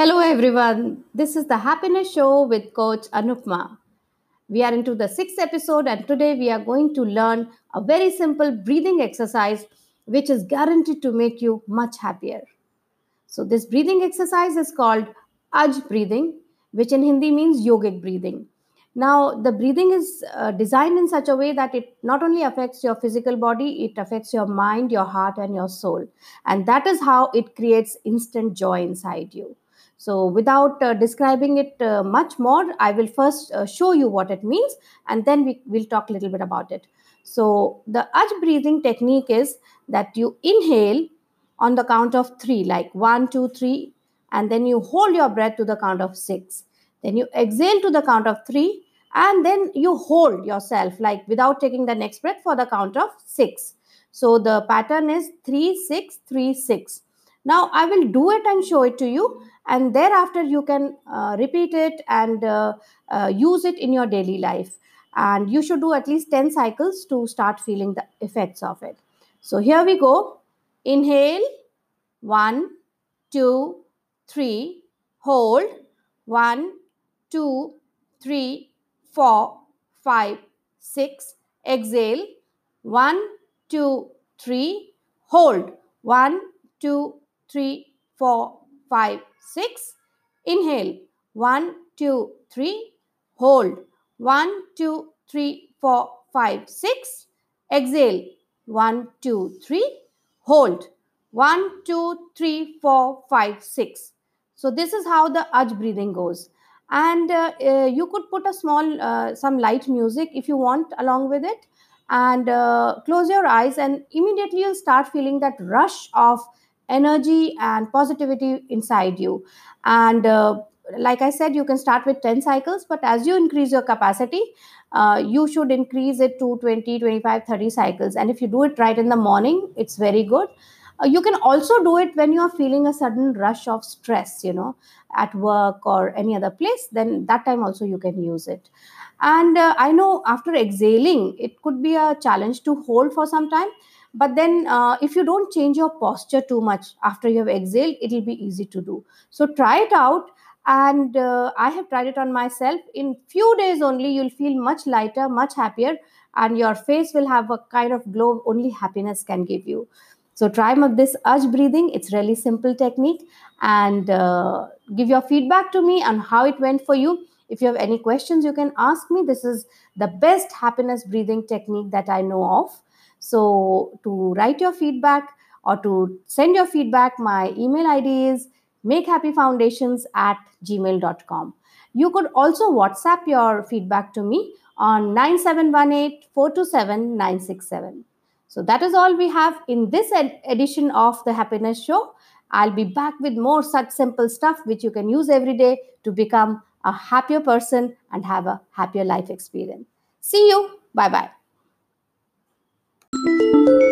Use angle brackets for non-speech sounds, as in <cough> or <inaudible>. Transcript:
Hello, everyone. This is the Happiness Show with Coach Anupma. We are into the sixth episode, and today we are going to learn a very simple breathing exercise which is guaranteed to make you much happier. So, this breathing exercise is called Aj breathing, which in Hindi means yogic breathing. Now, the breathing is uh, designed in such a way that it not only affects your physical body, it affects your mind, your heart, and your soul. And that is how it creates instant joy inside you. So, without uh, describing it uh, much more, I will first uh, show you what it means and then we will talk a little bit about it. So, the Aj breathing technique is that you inhale on the count of three, like one, two, three, and then you hold your breath to the count of six then you exhale to the count of three, and then you hold yourself, like without taking the next breath for the count of six. So the pattern is three, six, three, six. Now I will do it and show it to you, and thereafter you can uh, repeat it and uh, uh, use it in your daily life. And you should do at least 10 cycles to start feeling the effects of it. So here we go. Inhale, one, two, three, hold, one, two, three, four, five, six. Exhale. One, two, three. Hold. One, two, three, four, five, six. Inhale. One, two, three. Hold. One, two, three, four, five, six. Exhale. One, two, three. Hold. One, two, three, four, five, six. So this is how the Aj breathing goes and uh, uh, you could put a small uh, some light music if you want along with it and uh, close your eyes and immediately you'll start feeling that rush of energy and positivity inside you. And uh, like i said you can start with 10 cycles but as you increase your capacity uh, you should increase it to 20 25 30 cycles. And if you do it right in the morning it's very good. Uh, you can also do it when you are feeling a sudden rush of stress you know at work or any other place then that time also you can use it. And uh, i know after exhaling it could be a challenge to hold for some time but then uh, if you don't change your posture too much after you have exhaled it'll be easy to do so try it out and uh, i have tried it on myself in few days only you'll feel much lighter much happier and your face will have a kind of glow only happiness can give you so try this Aj breathing. It's really simple technique and uh, give your feedback to me on how it went for you. If you have any questions, you can ask me. This is the best happiness breathing technique that I know of. So to write your feedback or to send your feedback, my email ID is makehappyfoundations at gmail.com. You could also WhatsApp your feedback to me on 9718 427 967. So that is all we have in this ed- edition of the Happiness Show. I'll be back with more such simple stuff which you can use every day to become a happier person and have a happier life experience. See you. Bye bye. Música <laughs>